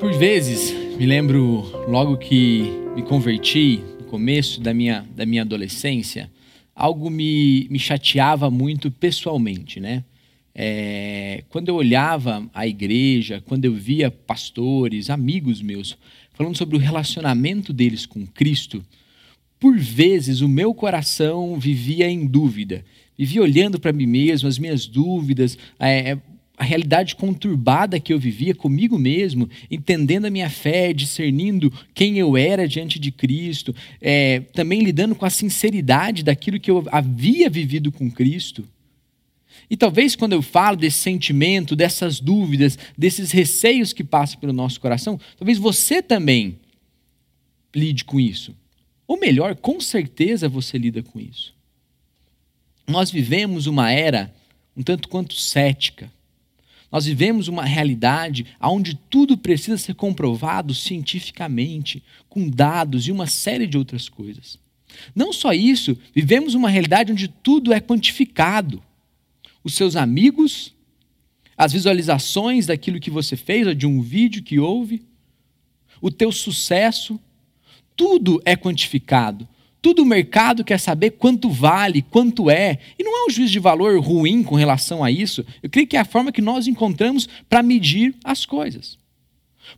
Por vezes, me lembro logo que me converti, no começo da minha, da minha adolescência, algo me, me chateava muito pessoalmente, né? É, quando eu olhava a igreja, quando eu via pastores, amigos meus, falando sobre o relacionamento deles com Cristo, por vezes o meu coração vivia em dúvida, vivia olhando para mim mesmo, as minhas dúvidas, é, a realidade conturbada que eu vivia comigo mesmo, entendendo a minha fé, discernindo quem eu era diante de Cristo, é, também lidando com a sinceridade daquilo que eu havia vivido com Cristo. E talvez quando eu falo desse sentimento, dessas dúvidas, desses receios que passam pelo nosso coração, talvez você também lide com isso. Ou melhor, com certeza você lida com isso. Nós vivemos uma era um tanto quanto cética nós vivemos uma realidade onde tudo precisa ser comprovado cientificamente, com dados e uma série de outras coisas. Não só isso, vivemos uma realidade onde tudo é quantificado. Os seus amigos, as visualizações daquilo que você fez, ou de um vídeo que houve, o teu sucesso, tudo é quantificado. Tudo o mercado quer saber quanto vale, quanto é. E não é um juízo de valor ruim com relação a isso. Eu creio que é a forma que nós encontramos para medir as coisas.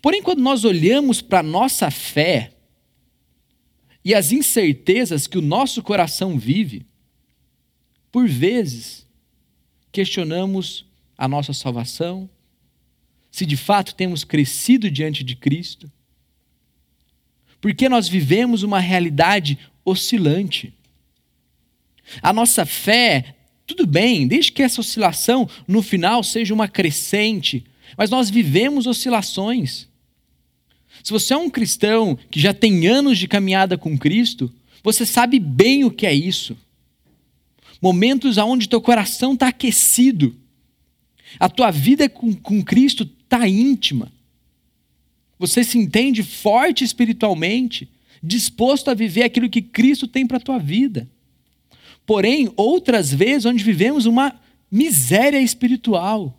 Porém, quando nós olhamos para a nossa fé e as incertezas que o nosso coração vive, por vezes questionamos a nossa salvação, se de fato temos crescido diante de Cristo, porque nós vivemos uma realidade oscilante. A nossa fé, tudo bem, desde que essa oscilação no final seja uma crescente, mas nós vivemos oscilações. Se você é um cristão que já tem anos de caminhada com Cristo, você sabe bem o que é isso. Momentos onde teu coração está aquecido, a tua vida com, com Cristo está íntima, você se entende forte espiritualmente, disposto a viver aquilo que Cristo tem para a tua vida. Porém, outras vezes, onde vivemos uma miséria espiritual,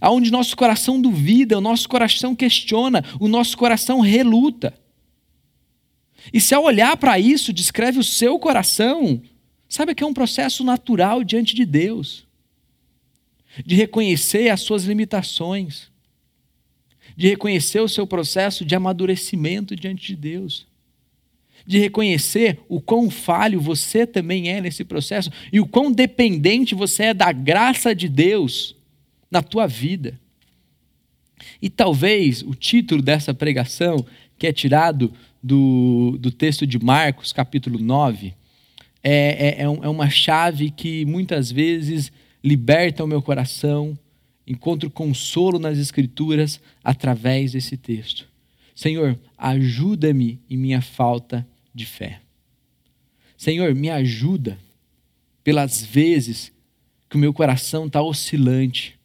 aonde nosso coração duvida, o nosso coração questiona, o nosso coração reluta. E se ao olhar para isso, descreve o seu coração, sabe que é um processo natural diante de Deus, de reconhecer as suas limitações de reconhecer o seu processo de amadurecimento diante de Deus, de reconhecer o quão falho você também é nesse processo e o quão dependente você é da graça de Deus na tua vida. E talvez o título dessa pregação, que é tirado do, do texto de Marcos, capítulo 9, é, é, é, é uma chave que muitas vezes liberta o meu coração encontro consolo nas Escrituras através desse texto. Senhor, ajuda-me em minha falta de fé. Senhor, me ajuda pelas vezes que o meu coração está oscilante,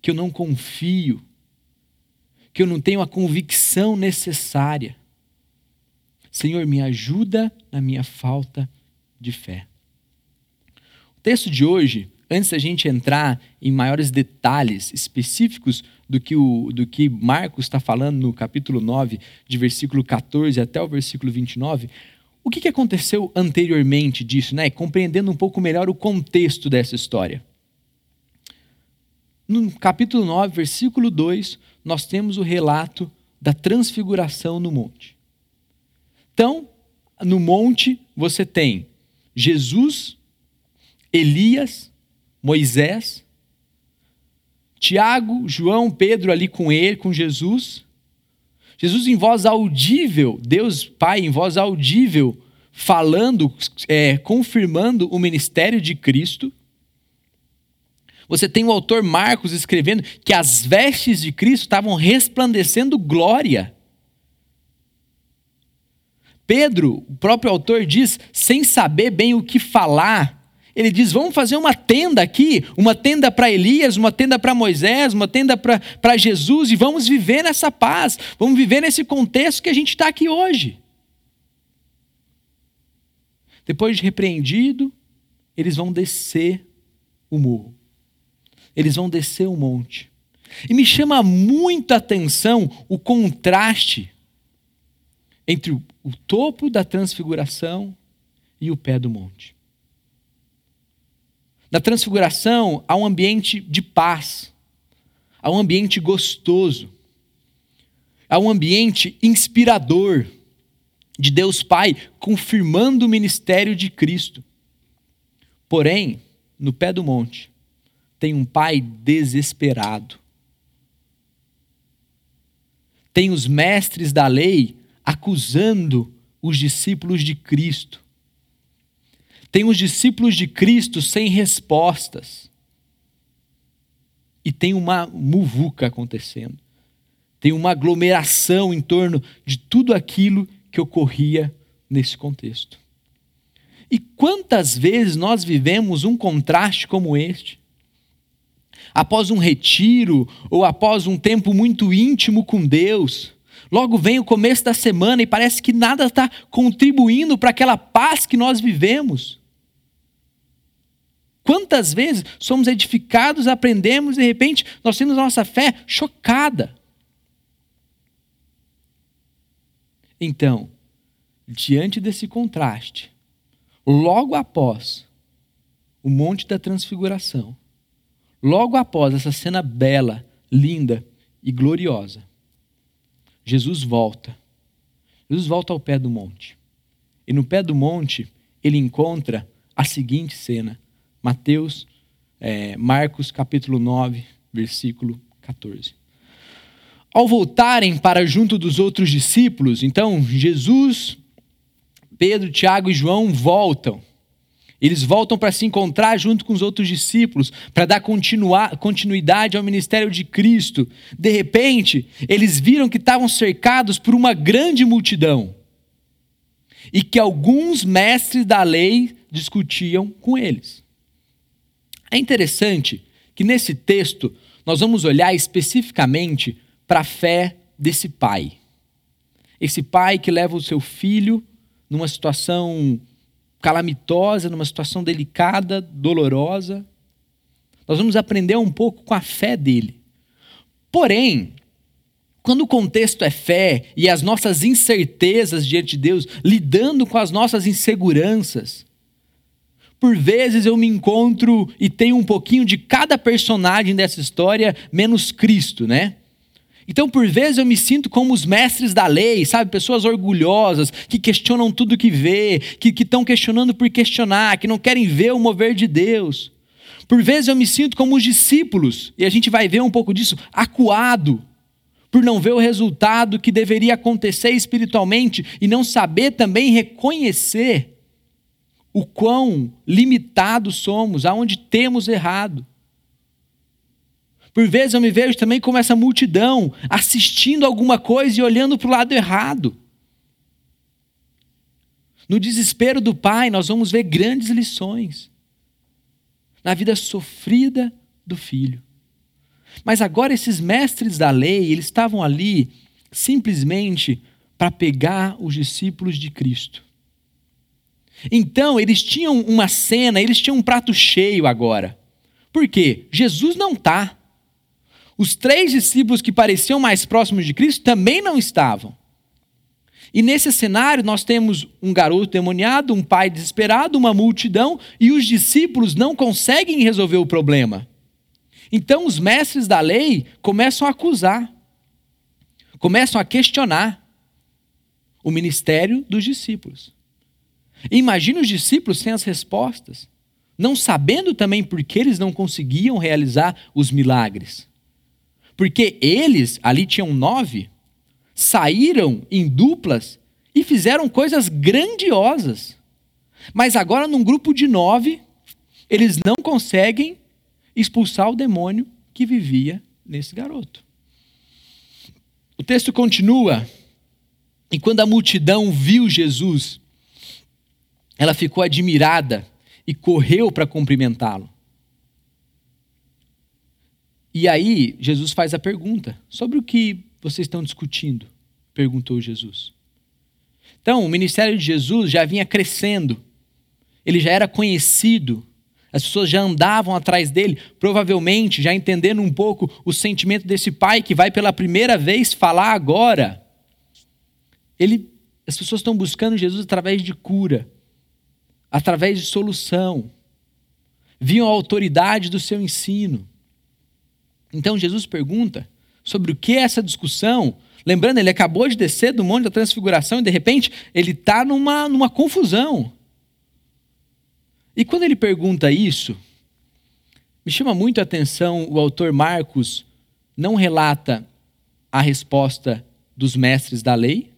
que eu não confio, que eu não tenho a convicção necessária. Senhor, me ajuda na minha falta de fé. O texto de hoje antes da gente entrar em maiores detalhes específicos do que, o, do que Marcos está falando no capítulo 9, de versículo 14 até o versículo 29, o que, que aconteceu anteriormente disso, né? compreendendo um pouco melhor o contexto dessa história. No capítulo 9, versículo 2, nós temos o relato da transfiguração no monte. Então, no monte, você tem Jesus, Elias Moisés, Tiago, João, Pedro ali com ele, com Jesus. Jesus em voz audível, Deus Pai em voz audível, falando, é, confirmando o ministério de Cristo. Você tem o autor Marcos escrevendo que as vestes de Cristo estavam resplandecendo glória. Pedro, o próprio autor diz, sem saber bem o que falar, ele diz: vamos fazer uma tenda aqui, uma tenda para Elias, uma tenda para Moisés, uma tenda para Jesus, e vamos viver nessa paz, vamos viver nesse contexto que a gente está aqui hoje. Depois de repreendido, eles vão descer o morro, eles vão descer o monte, E me chama muito a atenção o contraste entre o topo da transfiguração e o pé do monte. Na transfiguração há um ambiente de paz, há um ambiente gostoso, há um ambiente inspirador de Deus Pai confirmando o ministério de Cristo. Porém, no pé do monte, tem um pai desesperado. Tem os mestres da lei acusando os discípulos de Cristo. Tem os discípulos de Cristo sem respostas. E tem uma muvuca acontecendo. Tem uma aglomeração em torno de tudo aquilo que ocorria nesse contexto. E quantas vezes nós vivemos um contraste como este? Após um retiro ou após um tempo muito íntimo com Deus, logo vem o começo da semana e parece que nada está contribuindo para aquela paz que nós vivemos. Quantas vezes somos edificados, aprendemos e de repente nós temos a nossa fé chocada. Então, diante desse contraste, logo após o Monte da Transfiguração, logo após essa cena bela, linda e gloriosa, Jesus volta. Jesus volta ao pé do monte. E no pé do monte, ele encontra a seguinte cena. Mateus, é, Marcos capítulo 9, versículo 14. Ao voltarem para junto dos outros discípulos, então Jesus Pedro, Tiago e João voltam. Eles voltam para se encontrar junto com os outros discípulos, para dar continuidade ao ministério de Cristo. De repente, eles viram que estavam cercados por uma grande multidão e que alguns mestres da lei discutiam com eles. É interessante que nesse texto nós vamos olhar especificamente para a fé desse pai. Esse pai que leva o seu filho numa situação calamitosa, numa situação delicada, dolorosa. Nós vamos aprender um pouco com a fé dele. Porém, quando o contexto é fé e as nossas incertezas diante de Deus, lidando com as nossas inseguranças, por vezes eu me encontro e tenho um pouquinho de cada personagem dessa história, menos Cristo, né? Então, por vezes, eu me sinto como os mestres da lei, sabe? Pessoas orgulhosas, que questionam tudo que vê, que estão questionando por questionar, que não querem ver o mover de Deus. Por vezes, eu me sinto como os discípulos, e a gente vai ver um pouco disso, acuado, por não ver o resultado que deveria acontecer espiritualmente e não saber também reconhecer o quão limitados somos, aonde temos errado. Por vezes eu me vejo também como essa multidão, assistindo alguma coisa e olhando para o lado errado. No desespero do pai, nós vamos ver grandes lições na vida sofrida do filho. Mas agora esses mestres da lei, eles estavam ali simplesmente para pegar os discípulos de Cristo. Então, eles tinham uma cena, eles tinham um prato cheio agora. Por quê? Jesus não está. Os três discípulos que pareciam mais próximos de Cristo também não estavam. E nesse cenário, nós temos um garoto demoniado, um pai desesperado, uma multidão, e os discípulos não conseguem resolver o problema. Então, os mestres da lei começam a acusar, começam a questionar o ministério dos discípulos. Imagina os discípulos sem as respostas, não sabendo também por que eles não conseguiam realizar os milagres. Porque eles, ali tinham nove, saíram em duplas e fizeram coisas grandiosas. Mas agora, num grupo de nove, eles não conseguem expulsar o demônio que vivia nesse garoto. O texto continua. E quando a multidão viu Jesus, ela ficou admirada e correu para cumprimentá-lo. E aí, Jesus faz a pergunta: sobre o que vocês estão discutindo? perguntou Jesus. Então, o ministério de Jesus já vinha crescendo, ele já era conhecido, As pessoas já andavam atrás dele, provavelmente já entendendo um pouco o sentimento desse pai que vai pela primeira vez falar agora. Ele, as pessoas estão buscando Jesus através de cura, através de solução. Viam a autoridade do seu ensino. Então Jesus pergunta sobre o que é essa discussão. Lembrando, ele acabou de descer do Monte da Transfiguração e de repente ele está numa, numa confusão. E quando ele pergunta isso, me chama muito a atenção o autor Marcos não relata a resposta dos mestres da lei,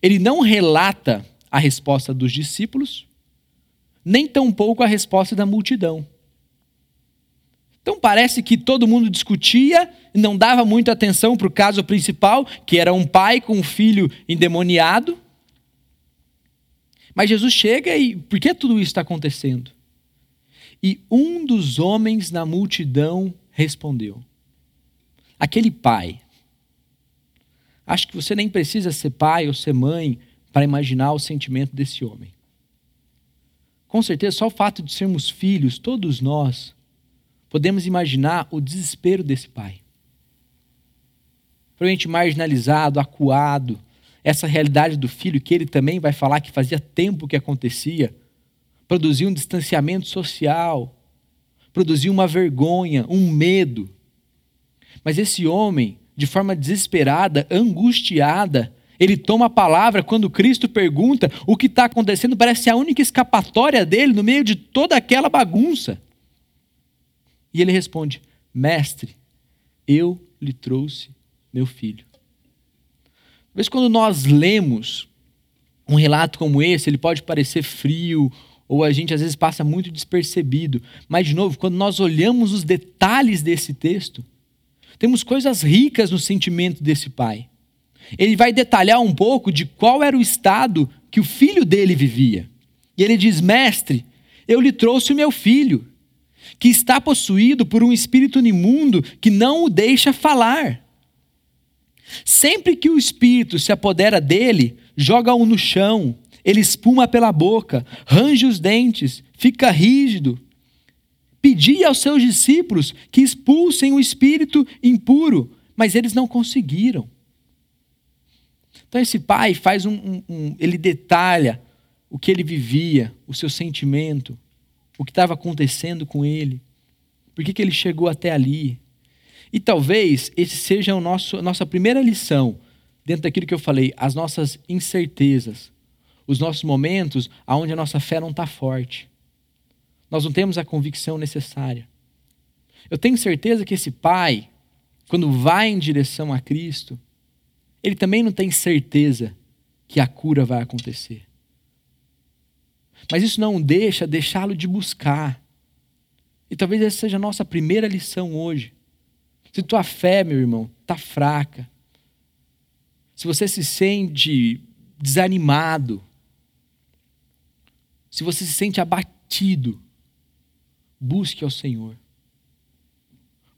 ele não relata a resposta dos discípulos, nem tampouco a resposta da multidão. Então parece que todo mundo discutia não dava muita atenção para o caso principal, que era um pai com um filho endemoniado. Mas Jesus chega e por que tudo isso está acontecendo? E um dos homens na multidão respondeu: Aquele pai. Acho que você nem precisa ser pai ou ser mãe para imaginar o sentimento desse homem. Com certeza, só o fato de sermos filhos, todos nós, podemos imaginar o desespero desse pai. Provavelmente marginalizado, acuado, essa realidade do filho, que ele também vai falar que fazia tempo que acontecia, produziu um distanciamento social, produziu uma vergonha, um medo. Mas esse homem, de forma desesperada, angustiada, ele toma a palavra quando Cristo pergunta o que está acontecendo, parece a única escapatória dele no meio de toda aquela bagunça. E ele responde: Mestre, eu lhe trouxe meu filho. Talvez quando nós lemos um relato como esse, ele pode parecer frio, ou a gente às vezes passa muito despercebido. Mas, de novo, quando nós olhamos os detalhes desse texto, temos coisas ricas no sentimento desse pai. Ele vai detalhar um pouco de qual era o estado que o filho dele vivia. E ele diz: Mestre, eu lhe trouxe o meu filho, que está possuído por um espírito imundo que não o deixa falar. Sempre que o espírito se apodera dele, joga-o no chão, ele espuma pela boca, range os dentes, fica rígido. Pedi aos seus discípulos que expulsem o espírito impuro, mas eles não conseguiram. Então esse pai faz um, um, um ele detalha o que ele vivia, o seu sentimento, o que estava acontecendo com ele, por que, que ele chegou até ali. E talvez esse seja o nosso, a nossa primeira lição, dentro daquilo que eu falei, as nossas incertezas, os nossos momentos onde a nossa fé não está forte. Nós não temos a convicção necessária. Eu tenho certeza que esse pai, quando vai em direção a Cristo, ele também não tem certeza que a cura vai acontecer. Mas isso não deixa deixá-lo de buscar. E talvez essa seja a nossa primeira lição hoje. Se tua fé, meu irmão, está fraca, se você se sente desanimado, se você se sente abatido, busque ao Senhor.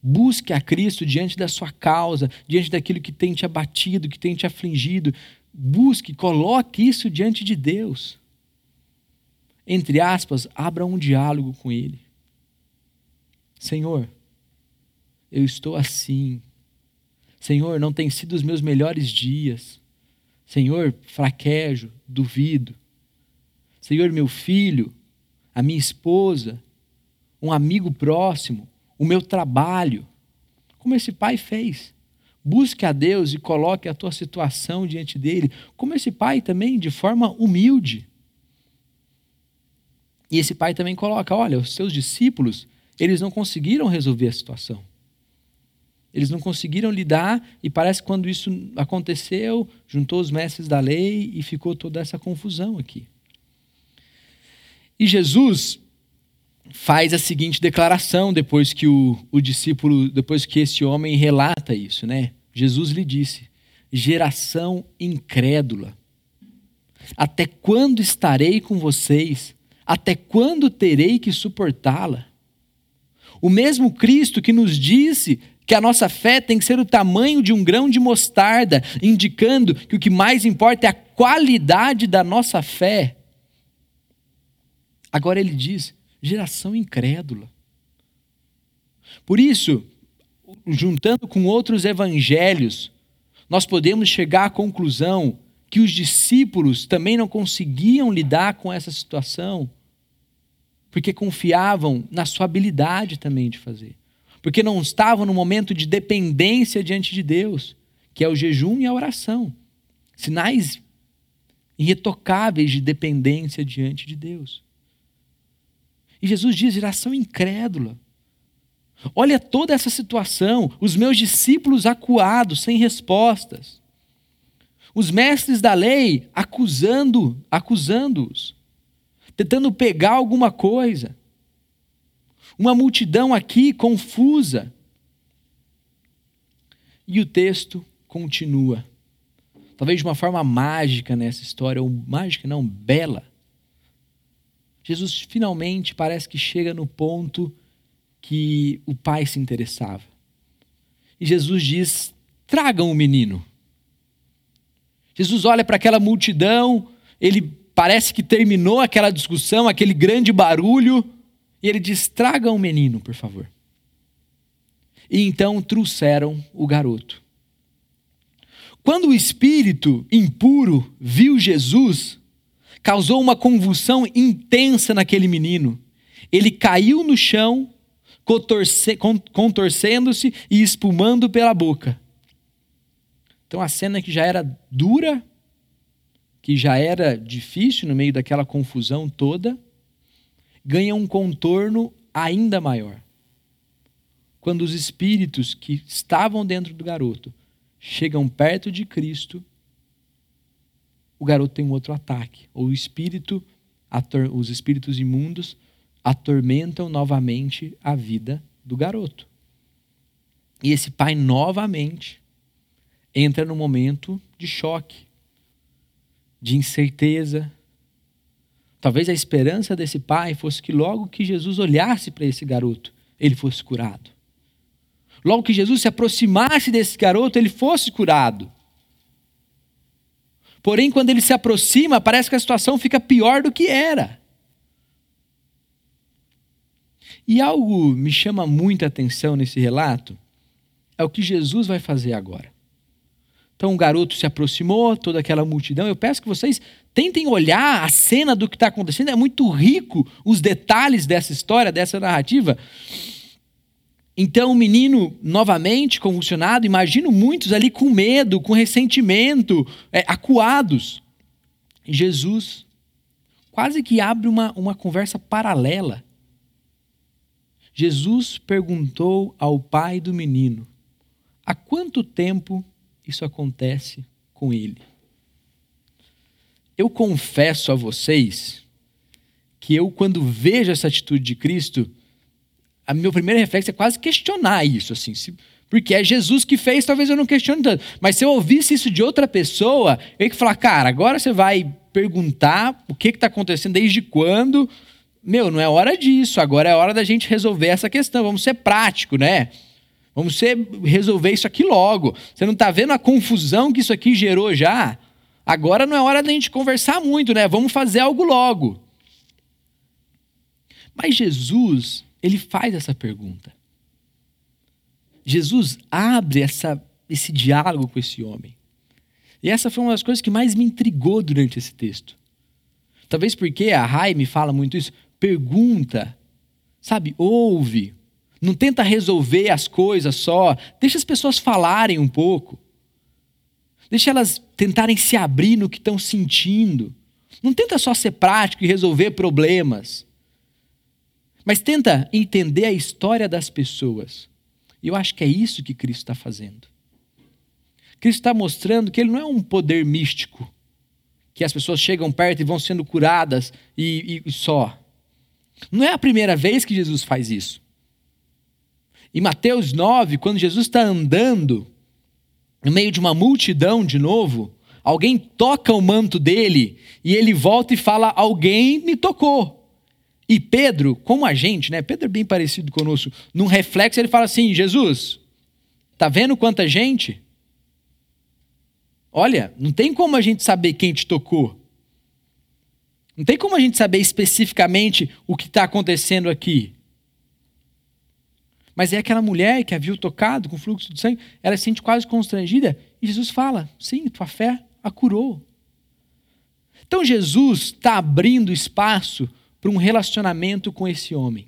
Busque a Cristo diante da sua causa, diante daquilo que tem te abatido, que tem te afligido. Busque, coloque isso diante de Deus. Entre aspas, abra um diálogo com Ele. Senhor, eu estou assim. Senhor, não tem sido os meus melhores dias. Senhor, fraquejo, duvido. Senhor, meu filho, a minha esposa, um amigo próximo, o meu trabalho. Como esse pai fez. Busque a Deus e coloque a tua situação diante dele. Como esse pai também, de forma humilde. E esse pai também coloca: olha, os seus discípulos, eles não conseguiram resolver a situação. Eles não conseguiram lidar, e parece que quando isso aconteceu, juntou os mestres da lei e ficou toda essa confusão aqui. E Jesus faz a seguinte declaração depois que o, o discípulo, depois que esse homem relata isso, né? Jesus lhe disse: geração incrédula, até quando estarei com vocês? Até quando terei que suportá-la? O mesmo Cristo que nos disse que a nossa fé tem que ser o tamanho de um grão de mostarda, indicando que o que mais importa é a qualidade da nossa fé. Agora ele diz: Geração incrédula. Por isso, juntando com outros evangelhos, nós podemos chegar à conclusão que os discípulos também não conseguiam lidar com essa situação, porque confiavam na sua habilidade também de fazer, porque não estavam no momento de dependência diante de Deus, que é o jejum e a oração sinais irretocáveis de dependência diante de Deus. E Jesus diz: geração incrédula. Olha toda essa situação, os meus discípulos acuados, sem respostas. Os mestres da lei acusando, acusando-os, tentando pegar alguma coisa. Uma multidão aqui confusa. E o texto continua. Talvez de uma forma mágica nessa história, ou mágica não, bela. Jesus finalmente parece que chega no ponto que o pai se interessava. E Jesus diz: tragam o menino. Jesus olha para aquela multidão, ele parece que terminou aquela discussão, aquele grande barulho, e ele diz: tragam o menino, por favor. E então trouxeram o garoto. Quando o espírito impuro viu Jesus, causou uma convulsão intensa naquele menino. Ele caiu no chão contorcendo-se e espumando pela boca. Então a cena que já era dura, que já era difícil no meio daquela confusão toda, ganha um contorno ainda maior. Quando os espíritos que estavam dentro do garoto chegam perto de Cristo, o garoto tem um outro ataque. O espírito, os espíritos imundos atormentam novamente a vida do garoto. E esse pai novamente entra no momento de choque, de incerteza. Talvez a esperança desse pai fosse que logo que Jesus olhasse para esse garoto, ele fosse curado. Logo que Jesus se aproximasse desse garoto, ele fosse curado. Porém, quando ele se aproxima, parece que a situação fica pior do que era. E algo me chama muita atenção nesse relato é o que Jesus vai fazer agora. Então o garoto se aproximou, toda aquela multidão. Eu peço que vocês tentem olhar a cena do que está acontecendo. É muito rico os detalhes dessa história, dessa narrativa. Então o menino, novamente convulsionado, imagino muitos ali com medo, com ressentimento, é, acuados. Jesus quase que abre uma, uma conversa paralela Jesus perguntou ao pai do menino: há quanto tempo isso acontece com ele? Eu confesso a vocês que eu, quando vejo essa atitude de Cristo, a meu primeiro reflexo é quase questionar isso, assim, se, porque é Jesus que fez, talvez eu não questione tanto. Mas se eu ouvisse isso de outra pessoa, eu ia falar, cara, agora você vai perguntar o que está acontecendo, desde quando, meu, não é hora disso, agora é hora da gente resolver essa questão, vamos ser prático, né? Vamos ser, resolver isso aqui logo. Você não está vendo a confusão que isso aqui gerou já? Agora não é hora da gente conversar muito, né? Vamos fazer algo logo. Mas Jesus, ele faz essa pergunta. Jesus abre essa, esse diálogo com esse homem. E essa foi uma das coisas que mais me intrigou durante esse texto. Talvez porque a Rai me fala muito isso pergunta, sabe? Ouve. Não tenta resolver as coisas só. Deixa as pessoas falarem um pouco. Deixa elas tentarem se abrir no que estão sentindo. Não tenta só ser prático e resolver problemas. Mas tenta entender a história das pessoas. E eu acho que é isso que Cristo está fazendo. Cristo está mostrando que ele não é um poder místico, que as pessoas chegam perto e vão sendo curadas e, e só. Não é a primeira vez que Jesus faz isso. Em Mateus 9, quando Jesus está andando no meio de uma multidão de novo, alguém toca o manto dele e ele volta e fala: Alguém me tocou. E Pedro, como a gente, né? Pedro é bem parecido conosco. Num reflexo, ele fala assim: Jesus, tá vendo quanta gente? Olha, não tem como a gente saber quem te tocou. Não tem como a gente saber especificamente o que está acontecendo aqui. Mas é aquela mulher que a viu tocado com fluxo de sangue, ela se sente quase constrangida, e Jesus fala: sim, tua fé a curou. Então Jesus está abrindo espaço para um relacionamento com esse homem.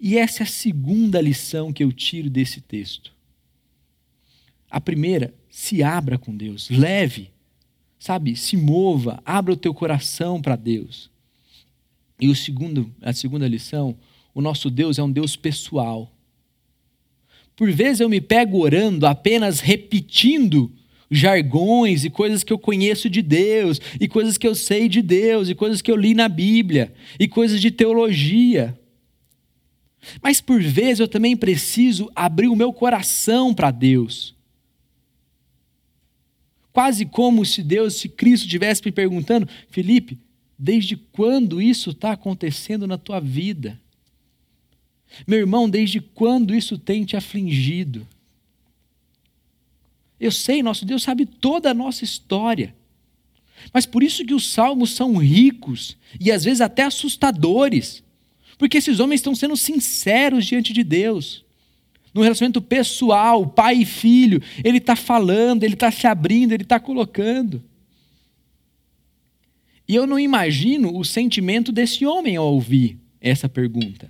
E essa é a segunda lição que eu tiro desse texto. A primeira, se abra com Deus, leve, sabe, se mova, abra o teu coração para Deus. E o segundo, a segunda lição, o nosso Deus é um Deus pessoal. Por vezes eu me pego orando apenas repetindo jargões e coisas que eu conheço de Deus, e coisas que eu sei de Deus, e coisas que eu li na Bíblia, e coisas de teologia. Mas por vezes eu também preciso abrir o meu coração para Deus. Quase como se Deus, se Cristo estivesse me perguntando, Felipe, desde quando isso está acontecendo na tua vida? Meu irmão, desde quando isso tem te afligido? Eu sei, nosso Deus sabe toda a nossa história. Mas por isso que os salmos são ricos e às vezes até assustadores. Porque esses homens estão sendo sinceros diante de Deus. No relacionamento pessoal, pai e filho, ele está falando, ele está se abrindo, ele está colocando. E eu não imagino o sentimento desse homem ao ouvir essa pergunta.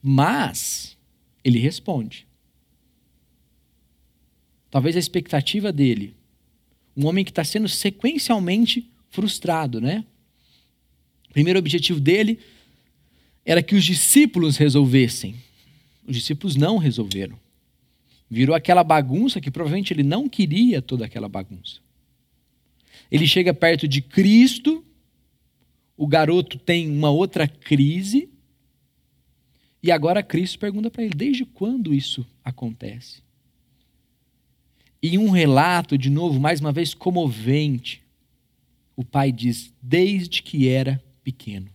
Mas ele responde. Talvez a expectativa dele, um homem que está sendo sequencialmente frustrado, né? O primeiro objetivo dele era que os discípulos resolvessem. Os discípulos não resolveram. Virou aquela bagunça que provavelmente ele não queria toda aquela bagunça. Ele chega perto de Cristo, o garoto tem uma outra crise, e agora Cristo pergunta para ele: desde quando isso acontece? E um relato, de novo, mais uma vez comovente, o pai diz: desde que era pequeno.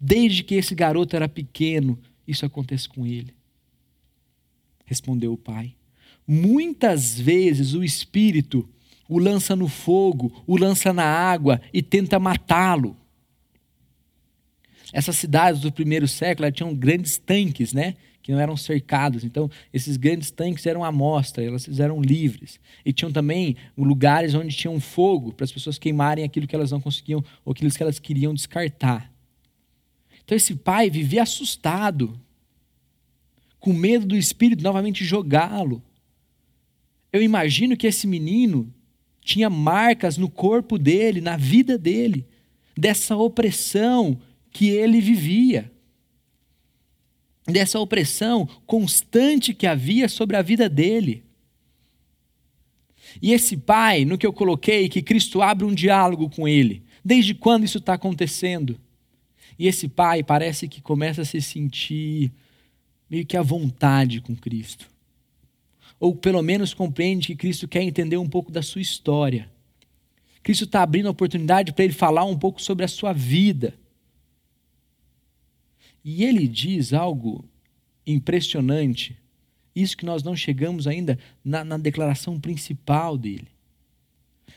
Desde que esse garoto era pequeno, isso acontece com ele. Respondeu o pai. Muitas vezes o espírito o lança no fogo, o lança na água e tenta matá-lo. Essas cidades do primeiro século tinham grandes tanques, né? Que não eram cercados. Então, esses grandes tanques eram amostra, elas eram livres. E tinham também lugares onde tinham fogo para as pessoas queimarem aquilo que elas não conseguiam ou aquilo que elas queriam descartar. Então, esse pai vivia assustado, com medo do espírito novamente jogá-lo. Eu imagino que esse menino tinha marcas no corpo dele, na vida dele, dessa opressão que ele vivia, dessa opressão constante que havia sobre a vida dele. E esse pai, no que eu coloquei, que Cristo abre um diálogo com ele. Desde quando isso está acontecendo? E esse pai parece que começa a se sentir meio que à vontade com Cristo. Ou pelo menos compreende que Cristo quer entender um pouco da sua história. Cristo está abrindo a oportunidade para ele falar um pouco sobre a sua vida. E ele diz algo impressionante, isso que nós não chegamos ainda na, na declaração principal dele.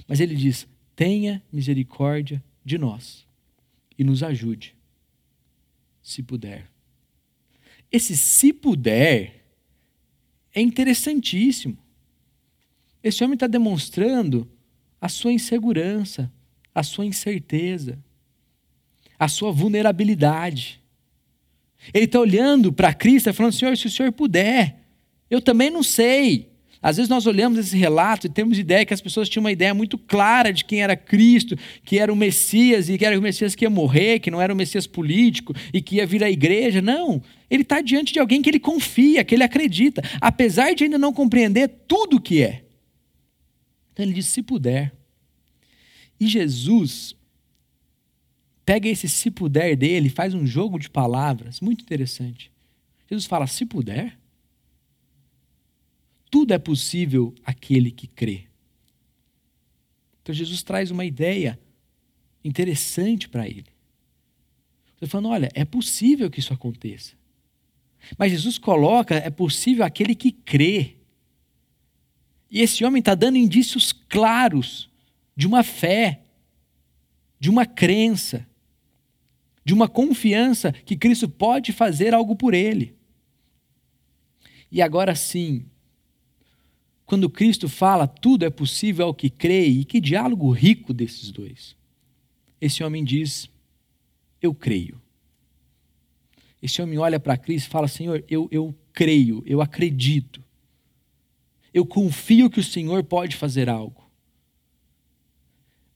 Mas ele diz: tenha misericórdia de nós e nos ajude, se puder. Esse se puder é interessantíssimo. Esse homem está demonstrando a sua insegurança, a sua incerteza, a sua vulnerabilidade. Ele está olhando para Cristo e falando: Senhor, se o Senhor puder, eu também não sei. Às vezes nós olhamos esse relato e temos ideia que as pessoas tinham uma ideia muito clara de quem era Cristo, que era o Messias e que era o Messias que ia morrer, que não era o Messias político e que ia vir à igreja. Não. Ele está diante de alguém que ele confia, que ele acredita, apesar de ainda não compreender tudo o que é. Então ele diz: se puder. E Jesus pega esse se puder dele, faz um jogo de palavras muito interessante. Jesus fala: se puder, tudo é possível aquele que crê. Então Jesus traz uma ideia interessante para ele. Ele falando: olha, é possível que isso aconteça. Mas Jesus coloca: é possível aquele que crê. E esse homem está dando indícios claros de uma fé, de uma crença, de uma confiança que Cristo pode fazer algo por ele. E agora sim, quando Cristo fala tudo é possível ao que crê, e que diálogo rico desses dois. Esse homem diz: Eu creio. Esse homem olha para Cristo e fala: Senhor, eu, eu creio, eu acredito. Eu confio que o Senhor pode fazer algo.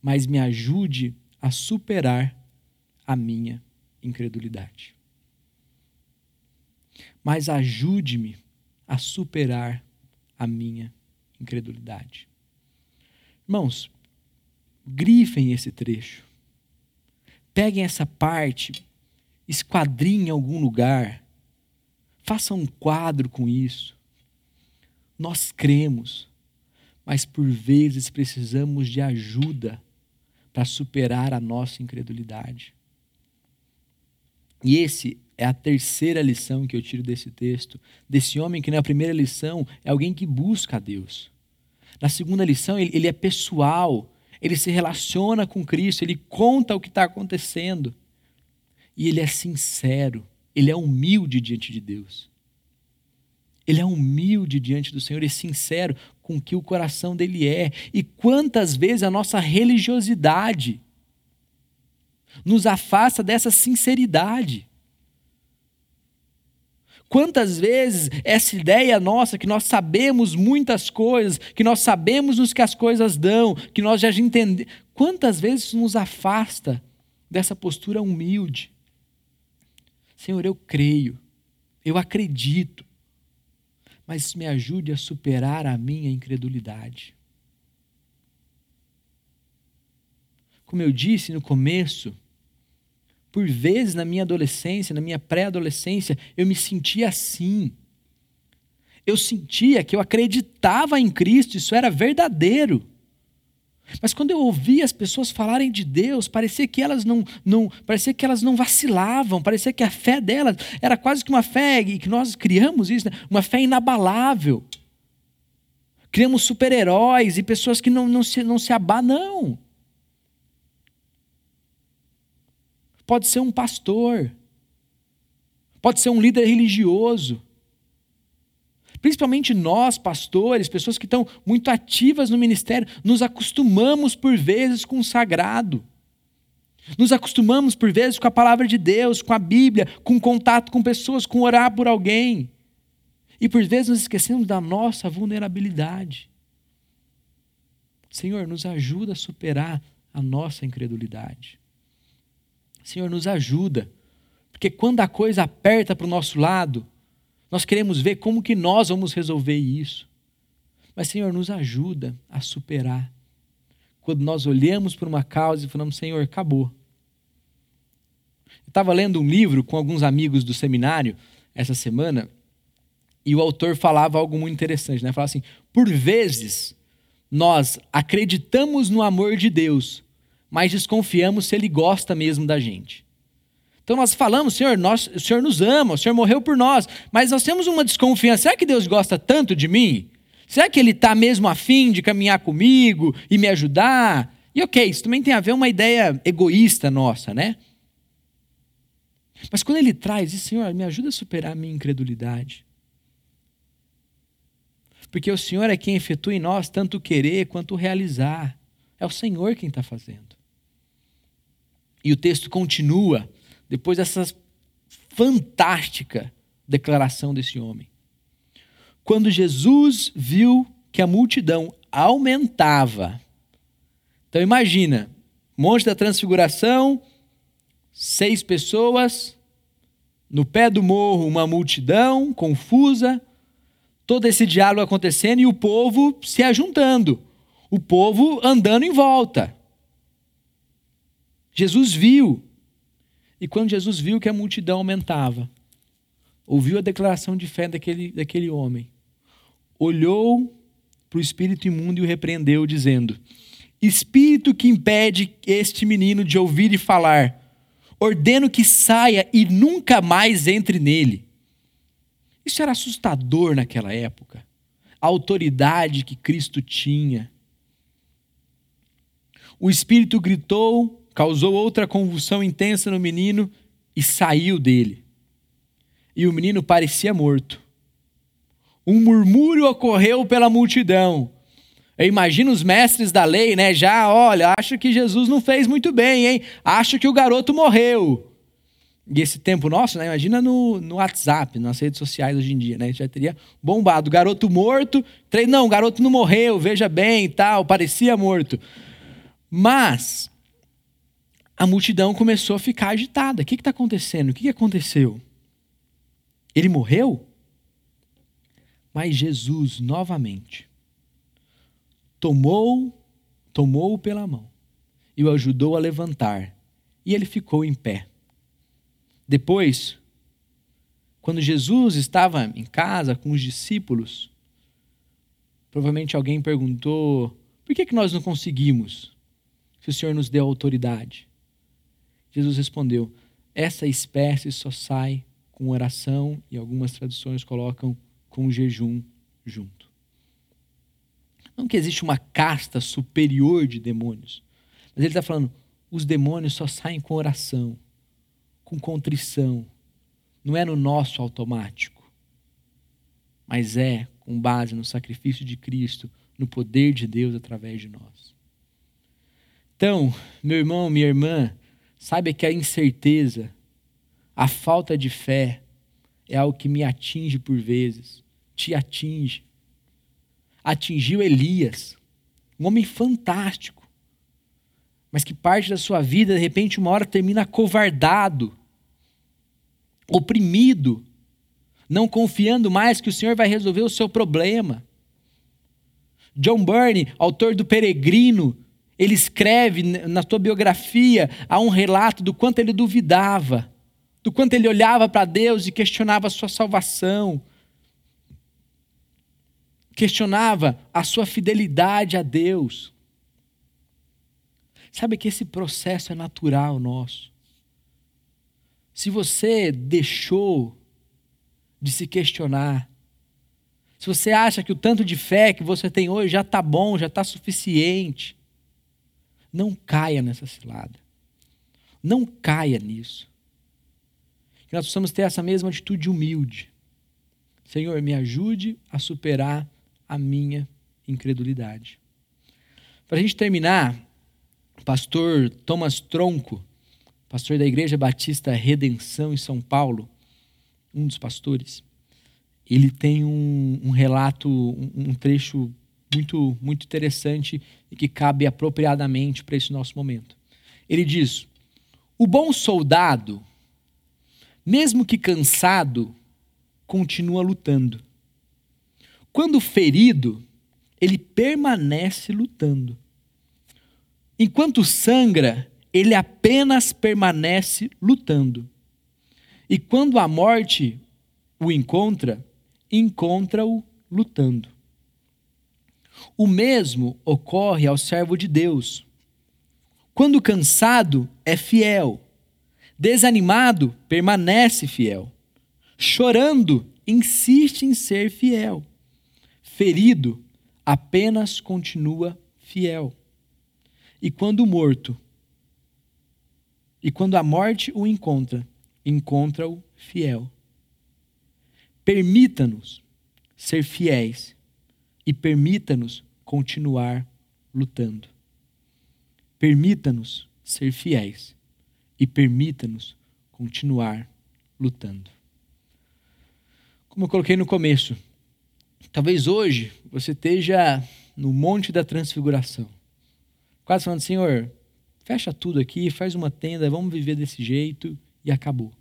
Mas me ajude a superar a minha incredulidade. Mas ajude-me a superar a minha incredulidade. Irmãos, grifem esse trecho. Peguem essa parte, esquadrinhem em algum lugar. Façam um quadro com isso. Nós cremos, mas por vezes precisamos de ajuda para superar a nossa incredulidade. E esse é a terceira lição que eu tiro desse texto, desse homem que na primeira lição é alguém que busca a Deus. Na segunda lição, ele, ele é pessoal, ele se relaciona com Cristo, ele conta o que está acontecendo. E ele é sincero, ele é humilde diante de Deus. Ele é humilde diante do Senhor e sincero com o que o coração dele é. E quantas vezes a nossa religiosidade nos afasta dessa sinceridade. Quantas vezes essa ideia nossa, que nós sabemos muitas coisas, que nós sabemos nos que as coisas dão, que nós já entendemos, quantas vezes nos afasta dessa postura humilde? Senhor, eu creio, eu acredito, mas me ajude a superar a minha incredulidade. Como eu disse no começo, por vezes na minha adolescência, na minha pré-adolescência, eu me sentia assim. Eu sentia que eu acreditava em Cristo, isso era verdadeiro. Mas quando eu ouvia as pessoas falarem de Deus, parecia que elas não, não, parecia que elas não vacilavam, parecia que a fé delas era quase que uma fé que nós criamos isso, né? uma fé inabalável. Criamos super-heróis e pessoas que não, não se não se não. Pode ser um pastor, pode ser um líder religioso. Principalmente nós, pastores, pessoas que estão muito ativas no ministério, nos acostumamos por vezes com o sagrado. Nos acostumamos por vezes com a palavra de Deus, com a Bíblia, com contato com pessoas, com orar por alguém. E por vezes nos esquecemos da nossa vulnerabilidade. Senhor, nos ajuda a superar a nossa incredulidade. Senhor, nos ajuda. Porque quando a coisa aperta para o nosso lado, nós queremos ver como que nós vamos resolver isso. Mas, Senhor, nos ajuda a superar. Quando nós olhamos para uma causa e falamos, Senhor, acabou. Estava lendo um livro com alguns amigos do seminário essa semana, e o autor falava algo muito interessante, né? Falava assim: por vezes nós acreditamos no amor de Deus, mas desconfiamos se ele gosta mesmo da gente. Então nós falamos, Senhor, nós, o Senhor nos ama, o Senhor morreu por nós, mas nós temos uma desconfiança. Será que Deus gosta tanto de mim? Será que Ele está mesmo afim de caminhar comigo e me ajudar? E ok, isso também tem a ver uma ideia egoísta nossa, né? Mas quando Ele traz, diz, Senhor, me ajuda a superar a minha incredulidade. Porque o Senhor é quem efetua em nós tanto o querer quanto o realizar. É o Senhor quem está fazendo. E o texto continua, depois dessa fantástica declaração desse homem. Quando Jesus viu que a multidão aumentava. Então imagina, Monte da Transfiguração, seis pessoas, no pé do morro uma multidão confusa, todo esse diálogo acontecendo e o povo se ajuntando, o povo andando em volta. Jesus viu. E quando Jesus viu que a multidão aumentava, ouviu a declaração de fé daquele, daquele homem, olhou para o espírito imundo e o repreendeu, dizendo: Espírito que impede este menino de ouvir e falar, ordeno que saia e nunca mais entre nele. Isso era assustador naquela época. A autoridade que Cristo tinha. o espírito gritou, causou outra convulsão intensa no menino e saiu dele. E o menino parecia morto. Um murmúrio ocorreu pela multidão. Eu imagino os mestres da lei, né? Já, olha, acho que Jesus não fez muito bem, hein? Acho que o garoto morreu. E esse tempo nosso, né? Imagina no, no WhatsApp, nas redes sociais hoje em dia, né? A gente já teria bombado. Garoto morto, não, o garoto não morreu, veja bem e tal, parecia morto. Mas a multidão começou a ficar agitada. O que está acontecendo? O que, que aconteceu? Ele morreu? Mas Jesus, novamente, tomou, tomou-o pela mão e o ajudou a levantar. E ele ficou em pé. Depois, quando Jesus estava em casa com os discípulos, provavelmente alguém perguntou: por que, que nós não conseguimos? Se o Senhor nos deu autoridade. Jesus respondeu: essa espécie só sai com oração e algumas traduções colocam com jejum junto. Não que existe uma casta superior de demônios, mas ele está falando: os demônios só saem com oração, com contrição. Não é no nosso automático, mas é com base no sacrifício de Cristo, no poder de Deus através de nós. Então, meu irmão, minha irmã, saiba que a incerteza, a falta de fé, é algo que me atinge por vezes, te atinge. Atingiu Elias, um homem fantástico, mas que parte da sua vida, de repente, uma hora termina covardado, oprimido, não confiando mais que o Senhor vai resolver o seu problema. John Burney, autor do Peregrino, ele escreve na sua biografia há um relato do quanto ele duvidava, do quanto ele olhava para Deus e questionava a sua salvação, questionava a sua fidelidade a Deus. Sabe que esse processo é natural nosso. Se você deixou de se questionar, se você acha que o tanto de fé que você tem hoje já está bom, já está suficiente, não caia nessa cilada. Não caia nisso. Que nós possamos ter essa mesma atitude humilde. Senhor, me ajude a superar a minha incredulidade. Para a gente terminar, o pastor Thomas Tronco, pastor da Igreja Batista Redenção em São Paulo, um dos pastores, ele tem um, um relato, um, um trecho muito, muito interessante e que cabe apropriadamente para esse nosso momento. Ele diz: O bom soldado, mesmo que cansado, continua lutando. Quando ferido, ele permanece lutando. Enquanto sangra, ele apenas permanece lutando. E quando a morte o encontra, encontra-o lutando. O mesmo ocorre ao servo de Deus. Quando cansado, é fiel. Desanimado, permanece fiel. Chorando, insiste em ser fiel. Ferido, apenas continua fiel. E quando morto, e quando a morte o encontra, encontra-o fiel. Permita-nos ser fiéis e permita-nos continuar lutando. Permita-nos ser fiéis e permita-nos continuar lutando. Como eu coloquei no começo, talvez hoje você esteja no Monte da Transfiguração, quase falando, Senhor, fecha tudo aqui, faz uma tenda, vamos viver desse jeito e acabou.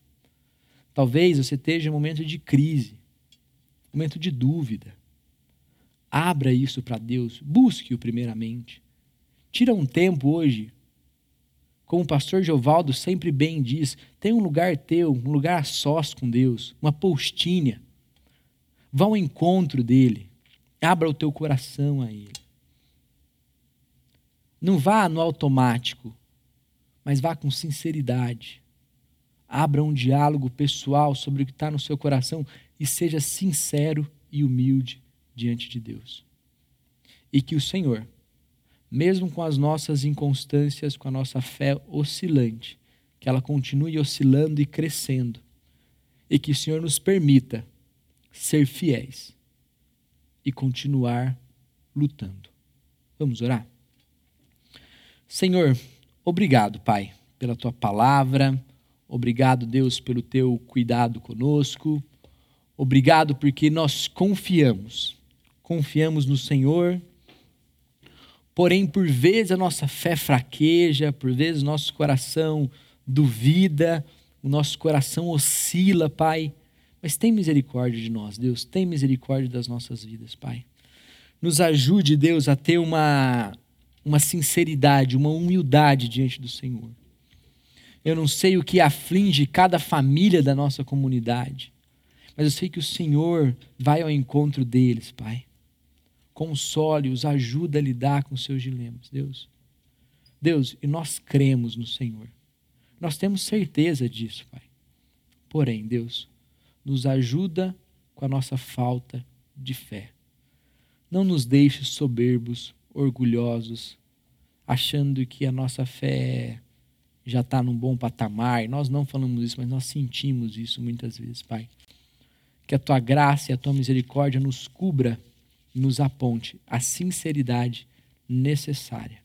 Talvez você esteja em um momento de crise, momento de dúvida. Abra isso para Deus, busque-o primeiramente. Tira um tempo hoje. Como o pastor Jovaldo sempre bem diz, tem um lugar teu, um lugar a sós com Deus, uma postinha. Vá ao encontro dele. Abra o teu coração a ele. Não vá no automático, mas vá com sinceridade. Abra um diálogo pessoal sobre o que está no seu coração e seja sincero e humilde diante de Deus. E que o Senhor mesmo com as nossas inconstâncias, com a nossa fé oscilante, que ela continue oscilando e crescendo, e que o Senhor nos permita ser fiéis e continuar lutando. Vamos orar? Senhor, obrigado, Pai, pela tua palavra. Obrigado, Deus, pelo teu cuidado conosco. Obrigado porque nós confiamos. Confiamos no Senhor. Porém, por vezes a nossa fé fraqueja, por vezes nosso coração duvida, o nosso coração oscila, Pai. Mas tem misericórdia de nós, Deus, tem misericórdia das nossas vidas, Pai. Nos ajude, Deus, a ter uma, uma sinceridade, uma humildade diante do Senhor. Eu não sei o que aflige cada família da nossa comunidade, mas eu sei que o Senhor vai ao encontro deles, Pai. Console-os, ajuda a lidar com seus dilemas, Deus. Deus, e nós cremos no Senhor. Nós temos certeza disso, Pai. Porém, Deus, nos ajuda com a nossa falta de fé. Não nos deixe soberbos, orgulhosos, achando que a nossa fé já está num bom patamar. Nós não falamos isso, mas nós sentimos isso muitas vezes, Pai. Que a tua graça e a tua misericórdia nos cubra nos aponte a sinceridade necessária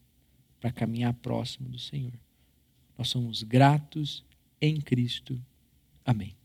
para caminhar próximo do Senhor. Nós somos gratos em Cristo. Amém.